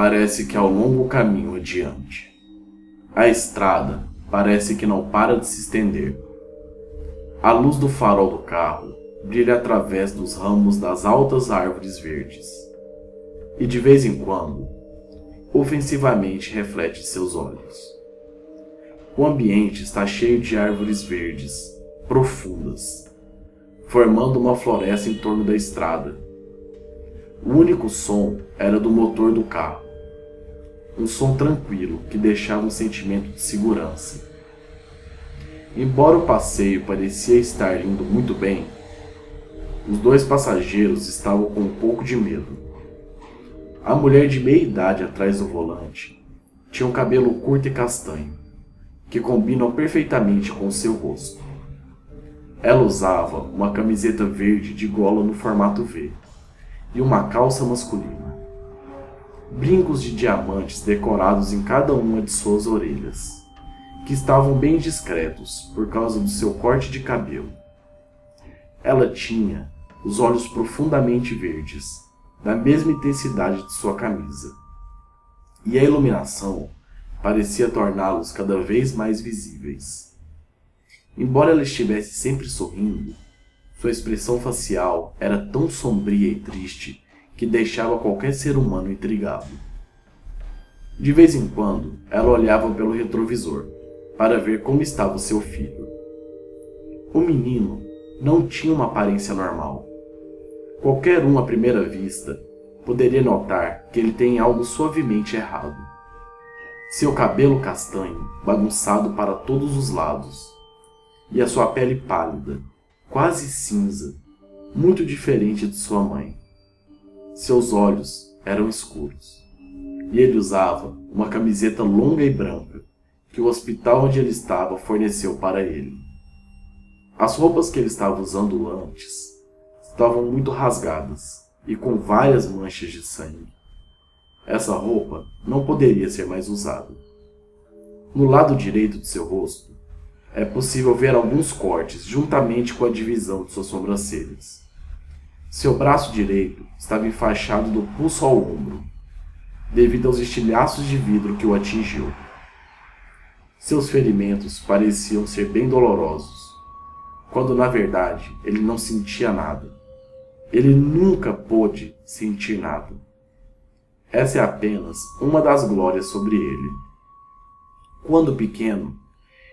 parece que há um longo caminho adiante. A estrada parece que não para de se estender. A luz do farol do carro brilha através dos ramos das altas árvores verdes. E de vez em quando, ofensivamente reflete seus olhos. O ambiente está cheio de árvores verdes, profundas, formando uma floresta em torno da estrada. O único som era do motor do carro. Um som tranquilo que deixava um sentimento de segurança. Embora o passeio parecia estar indo muito bem, os dois passageiros estavam com um pouco de medo. A mulher de meia idade atrás do volante tinha um cabelo curto e castanho, que combinam perfeitamente com seu rosto. Ela usava uma camiseta verde de gola no formato V e uma calça masculina. Brincos de diamantes decorados em cada uma de suas orelhas, que estavam bem discretos por causa do seu corte de cabelo. Ela tinha os olhos profundamente verdes da mesma intensidade de sua camisa. E a iluminação parecia torná-los cada vez mais visíveis. Embora ela estivesse sempre sorrindo, sua expressão facial era tão sombria e triste que deixava qualquer ser humano intrigado. De vez em quando, ela olhava pelo retrovisor para ver como estava o seu filho. O menino não tinha uma aparência normal. Qualquer um à primeira vista poderia notar que ele tem algo suavemente errado. Seu cabelo castanho, bagunçado para todos os lados, e a sua pele pálida, quase cinza, muito diferente de sua mãe. Seus olhos eram escuros, e ele usava uma camiseta longa e branca que o hospital onde ele estava forneceu para ele. As roupas que ele estava usando antes estavam muito rasgadas e com várias manchas de sangue. Essa roupa não poderia ser mais usada. No lado direito de seu rosto, é possível ver alguns cortes juntamente com a divisão de suas sobrancelhas. Seu braço direito estava enfaixado do pulso ao ombro, devido aos estilhaços de vidro que o atingiu. Seus ferimentos pareciam ser bem dolorosos, quando na verdade ele não sentia nada. Ele nunca pôde sentir nada. Essa é apenas uma das glórias sobre ele. Quando pequeno,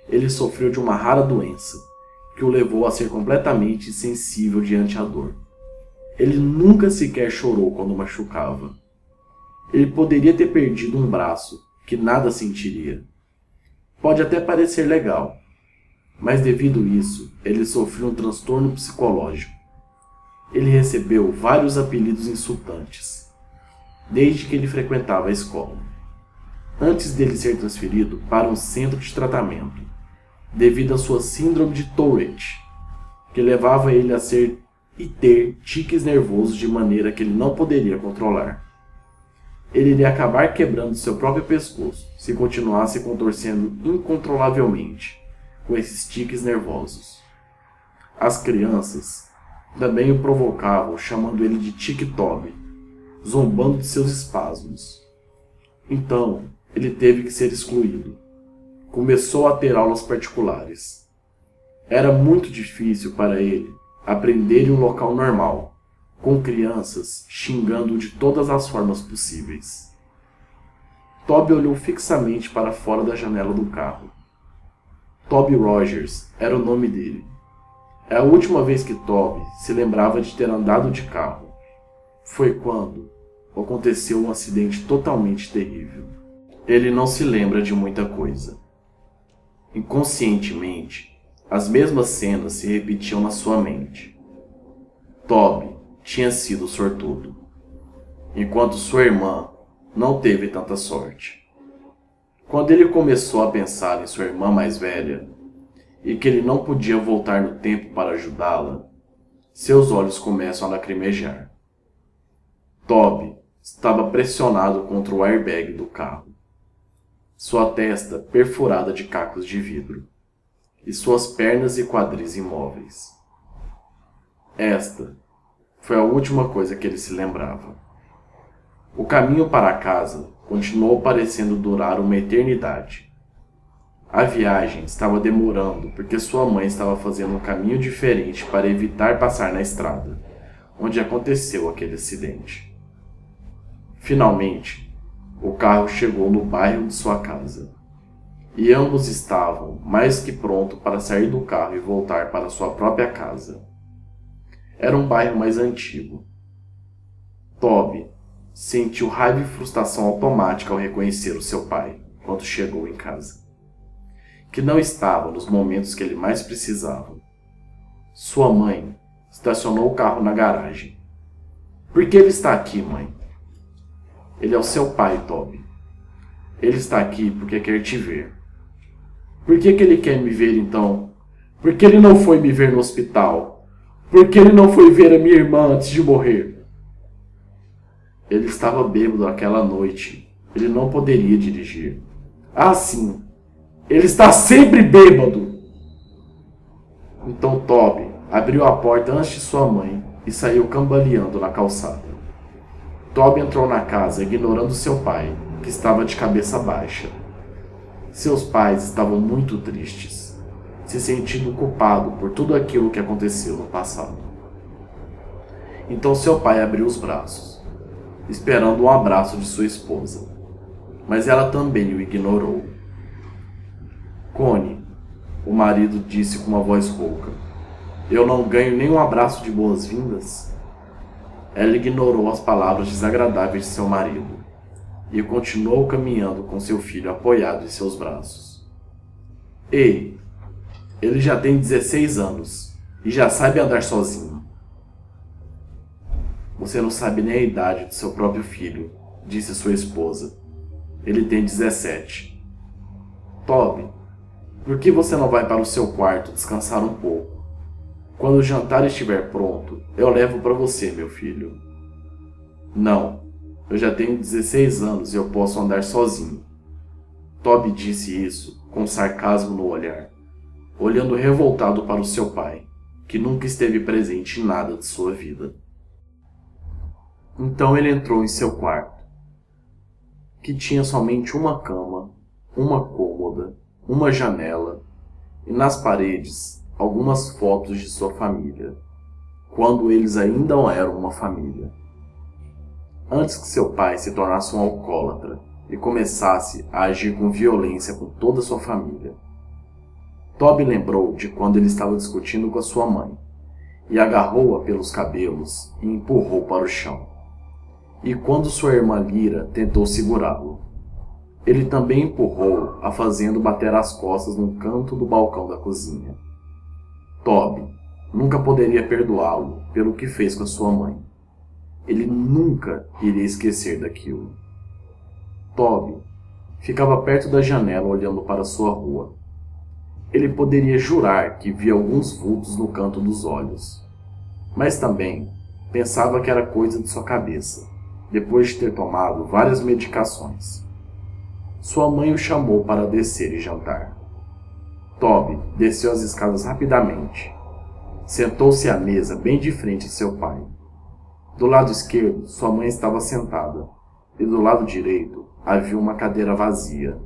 ele sofreu de uma rara doença que o levou a ser completamente insensível diante à dor. Ele nunca sequer chorou quando machucava. Ele poderia ter perdido um braço que nada sentiria. Pode até parecer legal, mas devido isso, ele sofreu um transtorno psicológico ele recebeu vários apelidos insultantes, desde que ele frequentava a escola. Antes dele ser transferido para um centro de tratamento, devido à sua síndrome de Tourette, que levava ele a ser e ter tiques nervosos de maneira que ele não poderia controlar. Ele iria acabar quebrando seu próprio pescoço se continuasse contorcendo incontrolavelmente com esses tiques nervosos. As crianças também o provocavam, chamando ele de Tic-Tob, zombando de seus espasmos. Então, ele teve que ser excluído. Começou a ter aulas particulares. Era muito difícil para ele aprender em um local normal, com crianças xingando de todas as formas possíveis. Toby olhou fixamente para fora da janela do carro. Toby Rogers era o nome dele. É a última vez que Toby se lembrava de ter andado de carro. Foi quando aconteceu um acidente totalmente terrível. Ele não se lembra de muita coisa. Inconscientemente, as mesmas cenas se repetiam na sua mente. Toby tinha sido sortudo, enquanto sua irmã não teve tanta sorte. Quando ele começou a pensar em sua irmã mais velha, e que ele não podia voltar no tempo para ajudá-la, seus olhos começam a lacrimejar. Toby estava pressionado contra o airbag do carro, sua testa perfurada de cacos de vidro e suas pernas e quadris imóveis. Esta foi a última coisa que ele se lembrava. O caminho para casa continuou parecendo durar uma eternidade. A viagem estava demorando porque sua mãe estava fazendo um caminho diferente para evitar passar na estrada, onde aconteceu aquele acidente. Finalmente, o carro chegou no bairro de sua casa. E ambos estavam mais que prontos para sair do carro e voltar para sua própria casa. Era um bairro mais antigo. Toby sentiu raiva e frustração automática ao reconhecer o seu pai quando chegou em casa, que não estava nos momentos que ele mais precisava. Sua mãe estacionou o carro na garagem. Por que ele está aqui, mãe? Ele é o seu pai, Toby. Ele está aqui porque quer te ver. Por que, que ele quer me ver então? Por que ele não foi me ver no hospital? Por que ele não foi ver a minha irmã antes de morrer? Ele estava bêbado aquela noite. Ele não poderia dirigir. Ah, sim. Ele está sempre bêbado. Então Toby abriu a porta antes de sua mãe e saiu cambaleando na calçada. Toby entrou na casa ignorando seu pai, que estava de cabeça baixa. Seus pais estavam muito tristes, se sentindo culpado por tudo aquilo que aconteceu no passado. Então seu pai abriu os braços, esperando um abraço de sua esposa, mas ela também o ignorou. Cone, o marido disse com uma voz rouca, eu não ganho nem um abraço de boas-vindas? Ela ignorou as palavras desagradáveis de seu marido e continuou caminhando com seu filho apoiado em seus braços. Ei, ele já tem 16 anos e já sabe andar sozinho. Você não sabe nem a idade do seu próprio filho, disse sua esposa. Ele tem 17. Toby, por que você não vai para o seu quarto descansar um pouco? Quando o jantar estiver pronto, eu levo para você, meu filho. Não, eu já tenho 16 anos e eu posso andar sozinho. Toby disse isso com sarcasmo no olhar, olhando revoltado para o seu pai, que nunca esteve presente em nada de sua vida. Então ele entrou em seu quarto, que tinha somente uma cama, uma cômoda, uma janela e nas paredes algumas fotos de sua família, quando eles ainda eram uma família antes que seu pai se tornasse um alcoólatra e começasse a agir com violência com toda sua família. Toby lembrou de quando ele estava discutindo com a sua mãe e agarrou-a pelos cabelos e empurrou para o chão. E quando sua irmã Lira tentou segurá-lo, ele também empurrou, a fazendo bater as costas no canto do balcão da cozinha. Toby nunca poderia perdoá-lo pelo que fez com a sua mãe. Ele nunca iria esquecer daquilo. Toby ficava perto da janela olhando para sua rua. Ele poderia jurar que via alguns vultos no canto dos olhos, mas também pensava que era coisa de sua cabeça, depois de ter tomado várias medicações. Sua mãe o chamou para descer e jantar. Toby desceu as escadas rapidamente. Sentou-se à mesa bem de frente de seu pai. Do lado esquerdo, sua mãe estava sentada, e do lado direito havia uma cadeira vazia,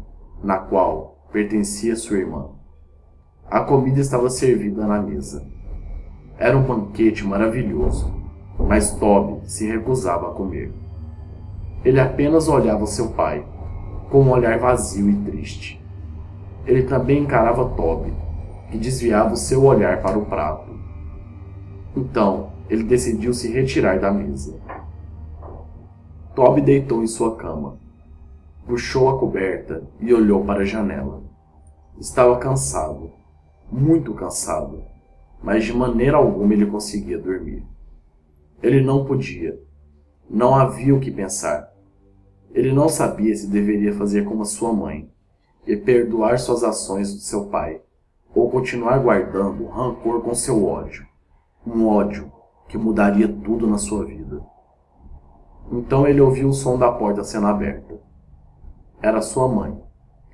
na qual pertencia sua irmã. A comida estava servida na mesa. Era um banquete maravilhoso, mas Toby se recusava a comer. Ele apenas olhava seu pai, com um olhar vazio e triste. Ele também encarava Toby, que desviava o seu olhar para o prato. Então, ele decidiu se retirar da mesa. Toby deitou em sua cama, puxou a coberta e olhou para a janela. Estava cansado, muito cansado, mas de maneira alguma ele conseguia dormir. Ele não podia. Não havia o que pensar. Ele não sabia se deveria fazer como a sua mãe e perdoar suas ações do seu pai, ou continuar guardando rancor com seu ódio. Um ódio que mudaria tudo na sua vida. Então ele ouviu o som da porta sendo aberta. Era sua mãe,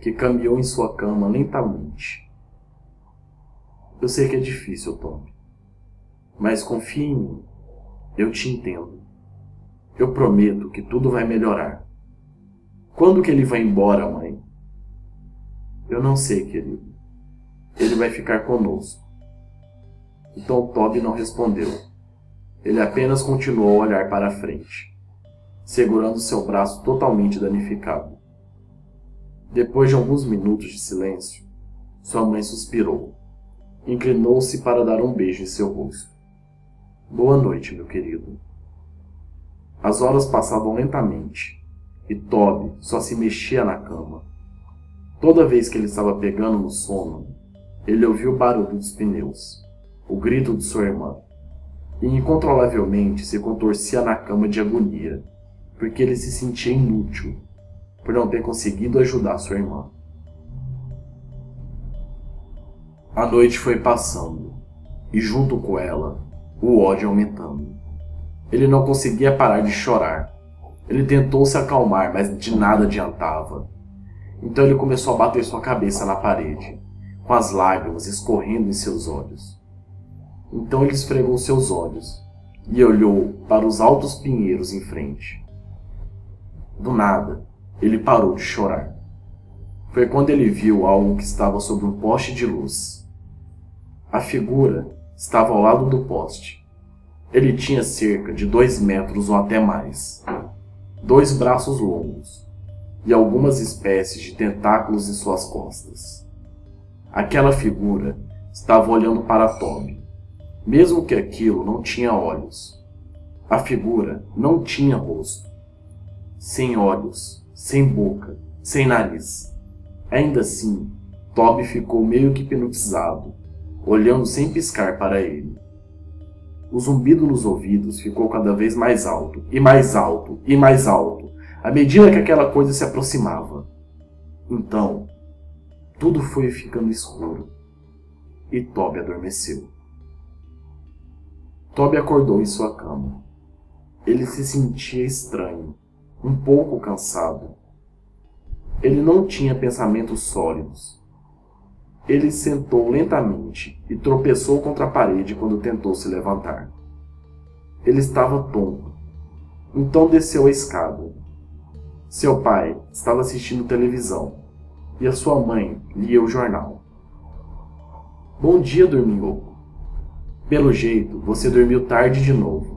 que caminhou em sua cama lentamente. Eu sei que é difícil, Tom, mas confie em mim. Eu te entendo. Eu prometo que tudo vai melhorar. Quando que ele vai embora, mãe? Eu não sei, querido. Ele vai ficar conosco. Então Toby não respondeu. Ele apenas continuou a olhar para a frente, segurando seu braço totalmente danificado. Depois de alguns minutos de silêncio, sua mãe suspirou. Inclinou-se para dar um beijo em seu rosto. Boa noite, meu querido. As horas passavam lentamente e Toby só se mexia na cama. Toda vez que ele estava pegando no sono, ele ouvia o barulho dos pneus, o grito de sua irmã, e incontrolavelmente se contorcia na cama de agonia, porque ele se sentia inútil por não ter conseguido ajudar sua irmã. A noite foi passando, e junto com ela, o ódio aumentando. Ele não conseguia parar de chorar. Ele tentou se acalmar, mas de nada adiantava. Então ele começou a bater sua cabeça na parede, com as lágrimas escorrendo em seus olhos. Então ele esfregou seus olhos e olhou para os altos pinheiros em frente. Do nada, ele parou de chorar. Foi quando ele viu algo que estava sobre um poste de luz. A figura estava ao lado do poste. Ele tinha cerca de dois metros ou até mais, dois braços longos e algumas espécies de tentáculos em suas costas. Aquela figura estava olhando para Toby, mesmo que aquilo não tinha olhos. A figura não tinha rosto, sem olhos, sem boca, sem nariz. Ainda assim, Toby ficou meio que hipnotizado, olhando sem piscar para ele. O zumbido nos ouvidos ficou cada vez mais alto, e mais alto, e mais alto, à medida que aquela coisa se aproximava. Então, tudo foi ficando escuro, e Toby adormeceu. Toby acordou em sua cama. Ele se sentia estranho, um pouco cansado. Ele não tinha pensamentos sólidos. Ele sentou lentamente e tropeçou contra a parede quando tentou se levantar. Ele estava tonto. Então desceu a escada. Seu pai estava assistindo televisão e a sua mãe lia o jornal. Bom dia, dorminhoco. Pelo jeito, você dormiu tarde de novo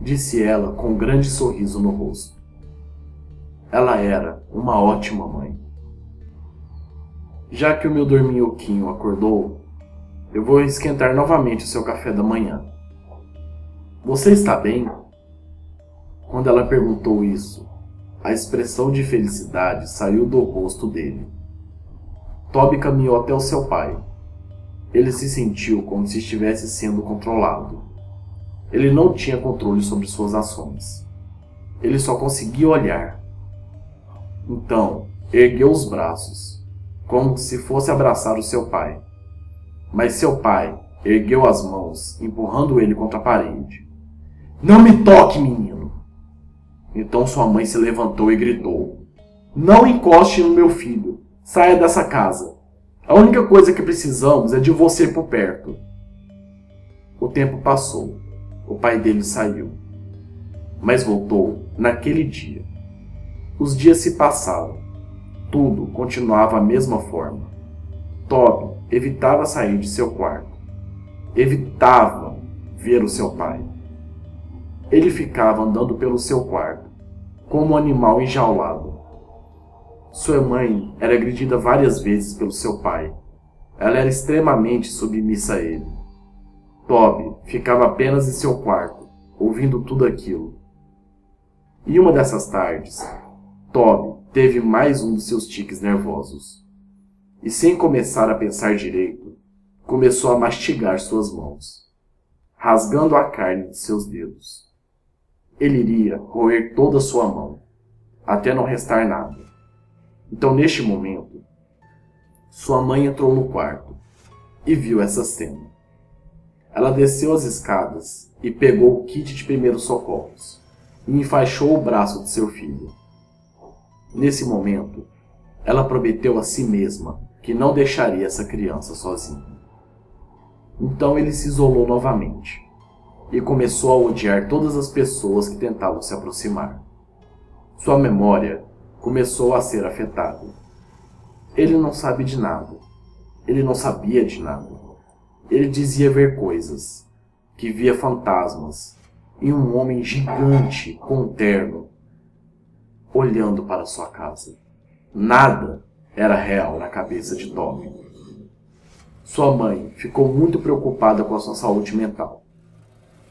disse ela com um grande sorriso no rosto. Ela era uma ótima mãe. Já que o meu dorminhoquinho acordou, eu vou esquentar novamente o seu café da manhã. Você está bem? Quando ela perguntou isso, a expressão de felicidade saiu do rosto dele. Toby caminhou até o seu pai. Ele se sentiu como se estivesse sendo controlado. Ele não tinha controle sobre suas ações. Ele só conseguia olhar. Então, ergueu os braços, como se fosse abraçar o seu pai. Mas seu pai ergueu as mãos, empurrando ele contra a parede. Não me toque, menino! Então sua mãe se levantou e gritou: Não encoste no meu filho! Saia dessa casa! A única coisa que precisamos é de você por perto. O tempo passou o pai dele saiu, mas voltou naquele dia. Os dias se passaram, tudo continuava a mesma forma. Toby evitava sair de seu quarto, evitava ver o seu pai. Ele ficava andando pelo seu quarto, como um animal enjaulado. Sua mãe era agredida várias vezes pelo seu pai. Ela era extremamente submissa a ele. Toby ficava apenas em seu quarto, ouvindo tudo aquilo. E uma dessas tardes, Toby teve mais um dos seus tiques nervosos. E sem começar a pensar direito, começou a mastigar suas mãos, rasgando a carne de seus dedos. Ele iria roer toda sua mão, até não restar nada. Então, neste momento, sua mãe entrou no quarto e viu essa cena. Ela desceu as escadas e pegou o kit de primeiros socorros e enfaixou o braço de seu filho. Nesse momento, ela prometeu a si mesma que não deixaria essa criança sozinha. Então ele se isolou novamente. e começou a odiar todas as pessoas que tentavam se aproximar. Sua memória começou a ser afetada. Ele não sabe de nada. Ele não sabia de nada. Ele dizia ver coisas, que via fantasmas e um homem gigante com um terno olhando para sua casa. Nada era real na cabeça de Tommy. Sua mãe ficou muito preocupada com a sua saúde mental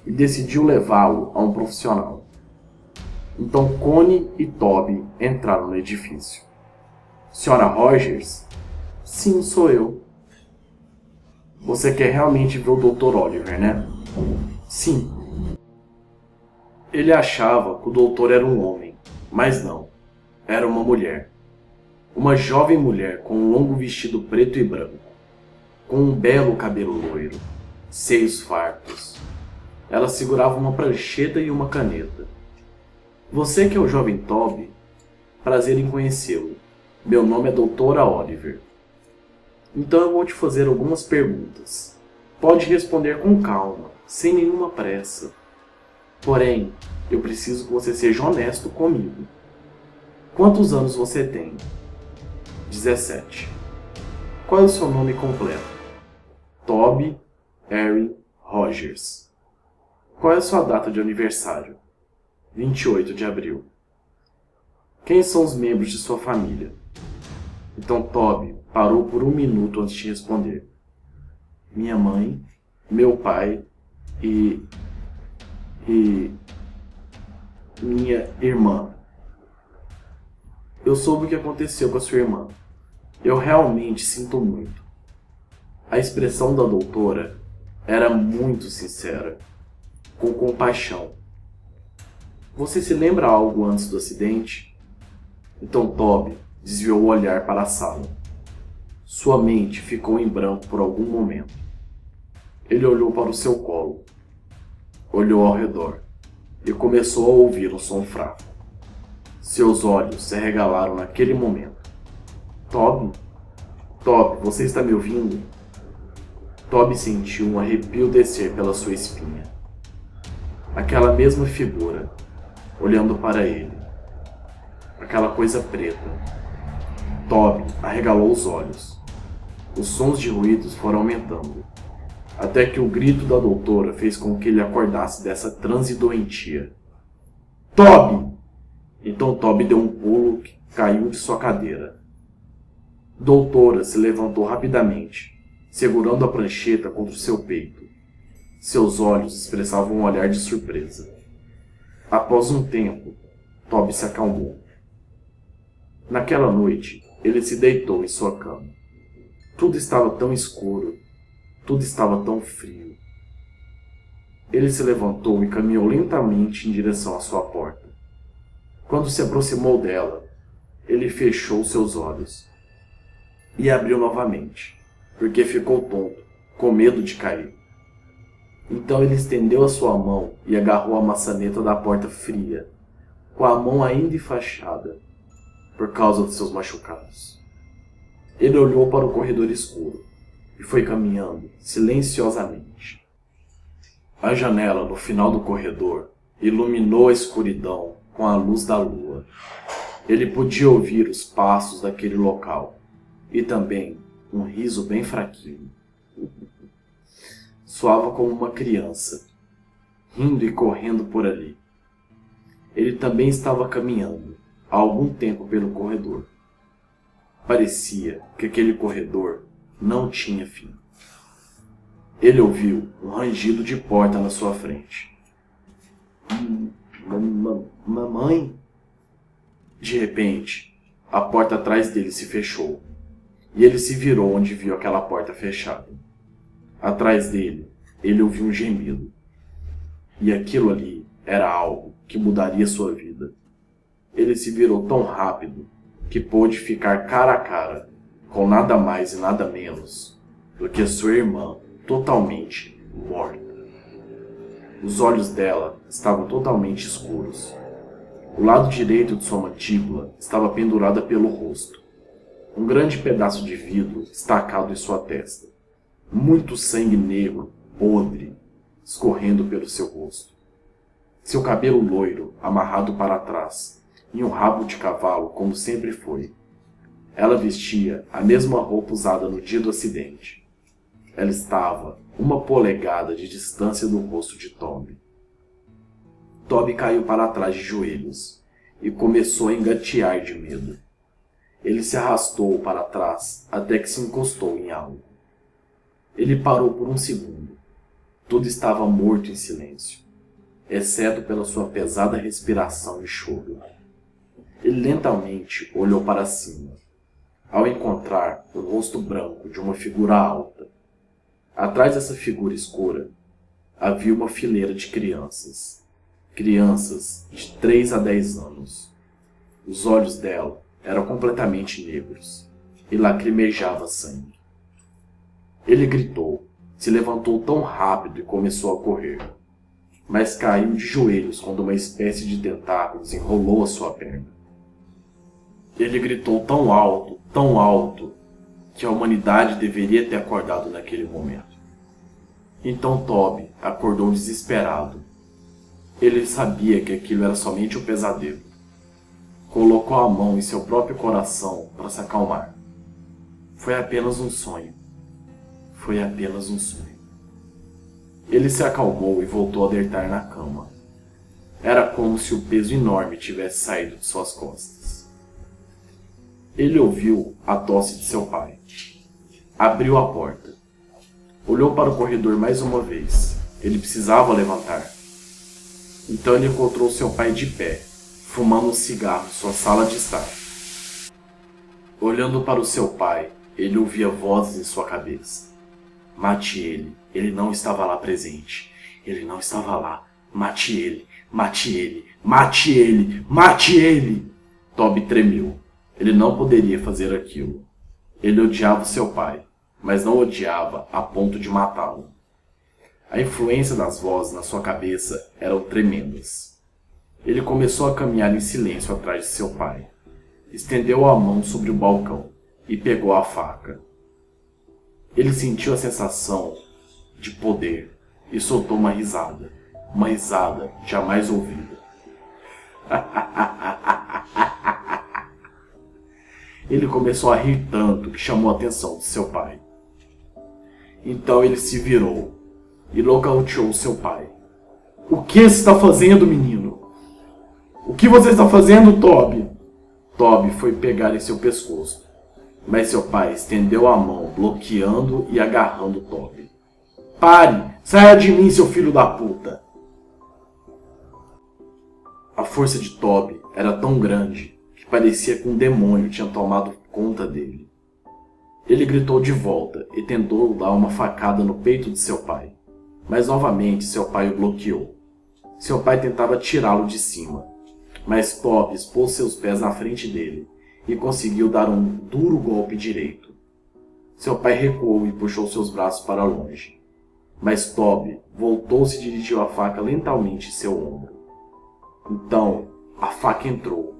e decidiu levá-lo a um profissional. Então Connie e Toby entraram no edifício. Senhora Rogers? Sim, sou eu. Você quer realmente ver o Dr. Oliver, né? Sim. Ele achava que o doutor era um homem, mas não. Era uma mulher. Uma jovem mulher com um longo vestido preto e branco, com um belo cabelo loiro, seios fartos. Ela segurava uma prancheta e uma caneta. Você que é o jovem Toby, prazer em conhecê-lo. Meu nome é Doutora Oliver. Então eu vou te fazer algumas perguntas. Pode responder com calma, sem nenhuma pressa. Porém, eu preciso que você seja honesto comigo. Quantos anos você tem? 17. Qual é o seu nome completo? Toby Harry Rogers. Qual é a sua data de aniversário? 28 de abril. Quem são os membros de sua família? Então Toby parou por um minuto antes de responder. Minha mãe, meu pai e. e. minha irmã. Eu soube o que aconteceu com a sua irmã. Eu realmente sinto muito. A expressão da doutora era muito sincera, com compaixão. Você se lembra algo antes do acidente? Então Toby desviou o olhar para a sala. Sua mente ficou em branco por algum momento. Ele olhou para o seu colo, olhou ao redor e começou a ouvir um som fraco. Seus olhos se regalaram naquele momento. Toby? Toby, você está me ouvindo? Toby sentiu um arrepio descer pela sua espinha. Aquela mesma figura, olhando para ele. Aquela coisa preta. Toby arregalou os olhos. Os sons de ruídos foram aumentando, até que o grito da doutora fez com que ele acordasse dessa transe doentia. Toby! Então Toby deu um pulo que caiu de sua cadeira. Doutora se levantou rapidamente, segurando a prancheta contra o seu peito. Seus olhos expressavam um olhar de surpresa. Após um tempo, Toby se acalmou. Naquela noite, ele se deitou em sua cama. Tudo estava tão escuro, tudo estava tão frio. Ele se levantou e caminhou lentamente em direção à sua porta. Quando se aproximou dela, ele fechou seus olhos e abriu novamente, porque ficou tonto, com medo de cair. Então ele estendeu a sua mão e agarrou a maçaneta da porta fria, com a mão ainda enfaixada, por causa dos seus machucados. Ele olhou para o corredor escuro e foi caminhando silenciosamente. A janela no final do corredor iluminou a escuridão com a luz da lua. Ele podia ouvir os passos daquele local e também um riso bem fraquinho. Soava como uma criança, rindo e correndo por ali. Ele também estava caminhando há algum tempo pelo corredor. Parecia que aquele corredor não tinha fim. Ele ouviu um rangido de porta na sua frente. Mamãe? De repente, a porta atrás dele se fechou e ele se virou onde viu aquela porta fechada. Atrás dele, ele ouviu um gemido. E aquilo ali era algo que mudaria sua vida. Ele se virou tão rápido que pôde ficar cara a cara com nada mais e nada menos do que sua irmã totalmente morta. Os olhos dela estavam totalmente escuros. O lado direito de sua mandíbula estava pendurada pelo rosto. Um grande pedaço de vidro estacado em sua testa. Muito sangue negro, podre, escorrendo pelo seu rosto. Seu cabelo loiro, amarrado para trás, e um rabo de cavalo, como sempre foi. Ela vestia a mesma roupa usada no dia do acidente. Ela estava uma polegada de distância do rosto de Toby. Toby caiu para trás de joelhos e começou a engatear de medo. Ele se arrastou para trás até que se encostou em algo. Ele parou por um segundo. Tudo estava morto em silêncio, exceto pela sua pesada respiração e choro. Ele lentamente olhou para cima, ao encontrar o rosto branco de uma figura alta. Atrás dessa figura escura havia uma fileira de crianças. Crianças de 3 a 10 anos. Os olhos dela eram completamente negros e lacrimejava sangue. Ele gritou, se levantou tão rápido e começou a correr, mas caiu de joelhos quando uma espécie de tentáculos enrolou a sua perna. Ele gritou tão alto, tão alto, que a humanidade deveria ter acordado naquele momento. Então Toby acordou desesperado. Ele sabia que aquilo era somente um pesadelo colocou a mão em seu próprio coração para se acalmar. Foi apenas um sonho. Foi apenas um sonho. Ele se acalmou e voltou a deitar na cama. Era como se o peso enorme tivesse saído de suas costas. Ele ouviu a tosse de seu pai. Abriu a porta. Olhou para o corredor mais uma vez. Ele precisava levantar. Então ele encontrou seu pai de pé, fumando um cigarro em sua sala de estar. Olhando para o seu pai, ele ouvia vozes em sua cabeça. Mate ele, ele não estava lá presente. Ele não estava lá. Mate ele, mate ele, mate ele, mate ele. Toby tremeu. Ele não poderia fazer aquilo. Ele odiava seu pai, mas não odiava a ponto de matá-lo. A influência das vozes na sua cabeça eram tremendas. Ele começou a caminhar em silêncio atrás de seu pai. Estendeu a mão sobre o balcão e pegou a faca. Ele sentiu a sensação de poder e soltou uma risada, uma risada jamais ouvida. ele começou a rir tanto que chamou a atenção de seu pai. Então ele se virou e nocauteou seu pai. O que está fazendo, menino? O que você está fazendo, Toby? Toby foi pegar em seu pescoço, mas seu pai estendeu a mão, bloqueando e agarrando Toby. Pare! Saia de mim, seu filho da puta! A força de Toby era tão grande que parecia que um demônio tinha tomado conta dele. Ele gritou de volta e tentou dar uma facada no peito de seu pai, mas novamente seu pai o bloqueou. Seu pai tentava tirá-lo de cima, mas Toby expôs seus pés na frente dele e conseguiu dar um duro golpe direito. Seu pai recuou e puxou seus braços para longe. Mas Toby voltou-se e dirigiu a faca lentamente em seu ombro. Então, a faca entrou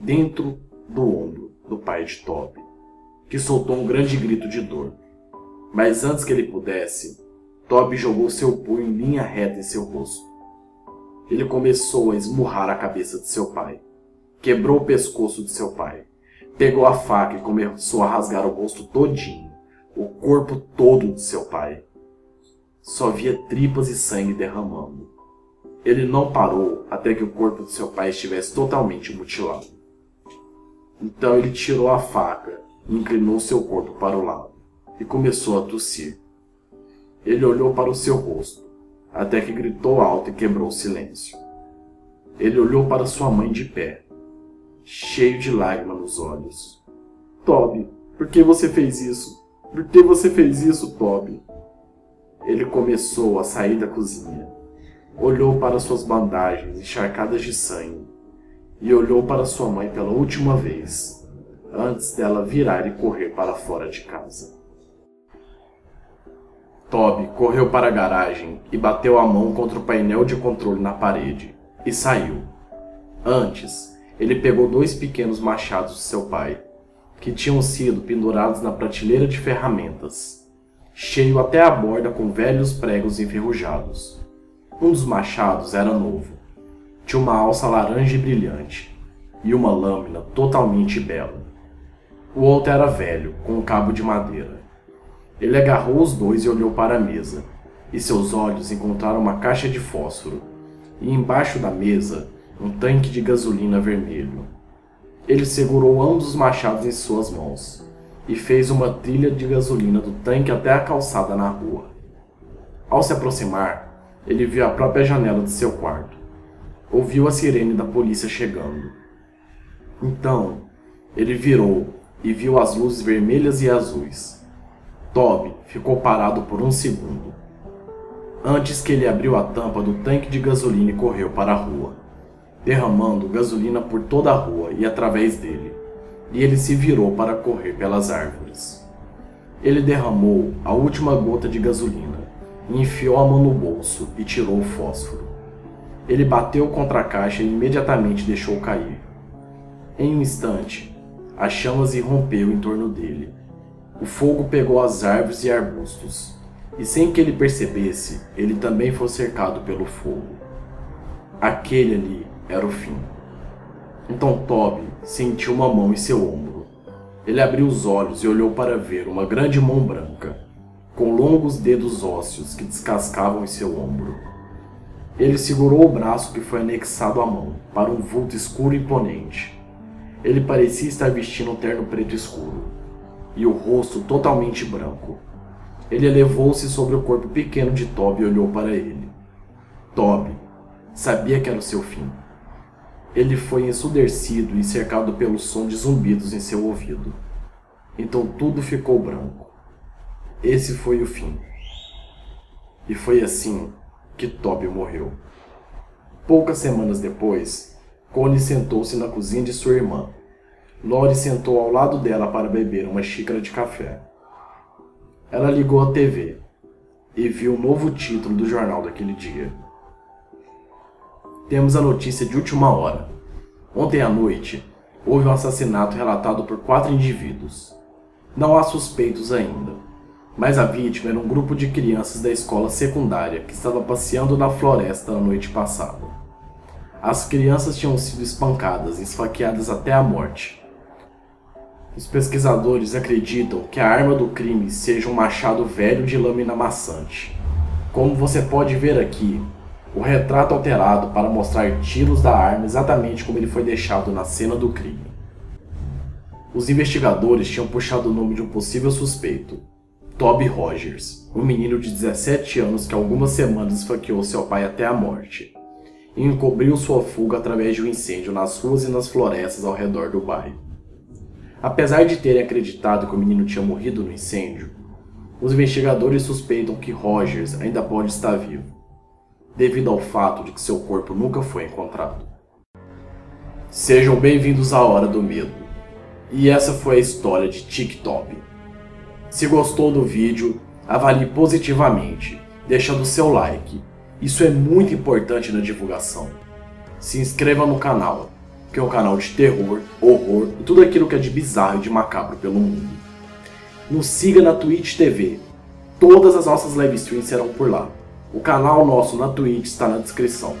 dentro do ombro do pai de Toby, que soltou um grande grito de dor. Mas antes que ele pudesse, Toby jogou seu punho em linha reta em seu rosto ele começou a esmurrar a cabeça de seu pai. Quebrou o pescoço de seu pai. Pegou a faca e começou a rasgar o rosto todinho, o corpo todo de seu pai. Só via tripas e sangue derramando. Ele não parou até que o corpo de seu pai estivesse totalmente mutilado. Então ele tirou a faca e inclinou seu corpo para o lado e começou a tossir. Ele olhou para o seu rosto até que gritou alto e quebrou o silêncio. Ele olhou para sua mãe de pé, cheio de lágrimas nos olhos. Toby, por que você fez isso? Por que você fez isso, Toby? Ele começou a sair da cozinha. Olhou para suas bandagens encharcadas de sangue e olhou para sua mãe pela última vez, antes dela virar e correr para fora de casa. Toby correu para a garagem e bateu a mão contra o painel de controle na parede e saiu. Antes, ele pegou dois pequenos machados de seu pai, que tinham sido pendurados na prateleira de ferramentas. cheio até a borda com velhos pregos enferrujados. Um dos machados era novo. Tinha uma alça laranja e brilhante, e uma lâmina totalmente bela. O outro era velho, com um cabo de madeira. Ele agarrou os dois e olhou para a mesa, e seus olhos encontraram uma caixa de fósforo, e embaixo da mesa, um tanque de gasolina vermelho. Ele segurou ambos os machados em suas mãos e fez uma trilha de gasolina do tanque até a calçada na rua. Ao se aproximar, ele viu a própria janela de seu quarto. Ouviu a sirene da polícia chegando. Então, ele virou e viu as luzes vermelhas e azuis. Toby ficou parado por um segundo. Antes que ele abriu a tampa do tanque de gasolina e correu para a rua, derramando gasolina por toda a rua e através dele e ele se virou para correr pelas árvores. Ele derramou a última gota de gasolina enfiou a mão no bolso e tirou o fósforo. Ele bateu contra a caixa e imediatamente deixou cair. Em um instante, as chamas irrompeu em torno dele. O fogo pegou as árvores e arbustos, e sem que ele percebesse, ele também foi cercado pelo fogo. Aquele ali era o fim. Então Toby sentiu uma mão em seu ombro. Ele abriu os olhos e olhou para ver uma grande mão branca, com longos dedos ósseos que descascavam em seu ombro. Ele segurou o braço que foi anexado à mão para um vulto escuro e imponente. Ele parecia estar vestindo um terno preto escuro e o rosto totalmente branco. Ele elevou-se sobre o corpo pequeno de Toby e olhou para ele. Toby sabia que era o seu fim. Ele foi ensurdecido e cercado pelo som de zumbidos em seu ouvido. Então tudo ficou branco. Esse foi o fim. E foi assim que Toby morreu. Poucas semanas depois, Connie sentou-se na cozinha de sua irmã. Lori sentou ao lado dela para beber uma xícara de café. Ela ligou a TV e viu o novo título do jornal daquele dia temos a notícia de última hora. Ontem à noite, houve um assassinato relatado por quatro indivíduos. Não há suspeitos ainda, mas a vítima era um grupo de crianças da escola secundária que estava passeando na floresta na noite passada. As crianças tinham sido espancadas e esfaqueadas até a morte. Os pesquisadores acreditam que a arma do crime seja um machado velho de lâmina maçante. Como você pode ver aqui, o retrato alterado para mostrar tiros da arma exatamente como ele foi deixado na cena do crime. Os investigadores tinham puxado o nome de um possível suspeito, Toby Rogers, um menino de 17 anos que algumas semanas esfaqueou seu pai até a morte, e encobriu sua fuga através de um incêndio nas ruas e nas florestas ao redor do bairro. Apesar de terem acreditado que o menino tinha morrido no incêndio, os investigadores suspeitam que Rogers ainda pode estar vivo devido ao fato de que seu corpo nunca foi encontrado. Sejam bem-vindos à Hora do Medo. E essa foi a história de TikTok. Se gostou do vídeo, avalie positivamente, deixando seu like. Isso é muito importante na divulgação. Se inscreva no canal, que é um canal de terror, horror e tudo aquilo que é de bizarro e de macabro pelo mundo. Nos siga na Twitch TV. Todas as nossas live streams serão por lá. O canal nosso na Twitch está na descrição.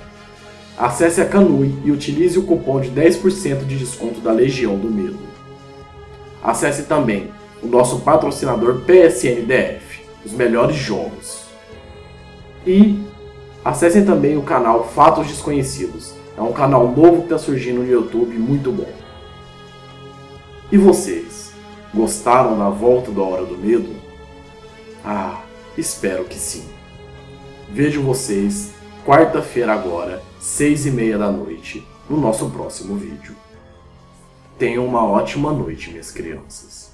Acesse a Canui e utilize o cupom de 10% de desconto da Legião do Medo. Acesse também o nosso patrocinador PSNDF, os melhores jogos. E acessem também o canal Fatos Desconhecidos. É um canal novo que está surgindo no YouTube, muito bom. E vocês? Gostaram da volta da Hora do Medo? Ah, espero que sim. Vejo vocês quarta-feira agora, seis e meia da noite, no nosso próximo vídeo. Tenham uma ótima noite, minhas crianças.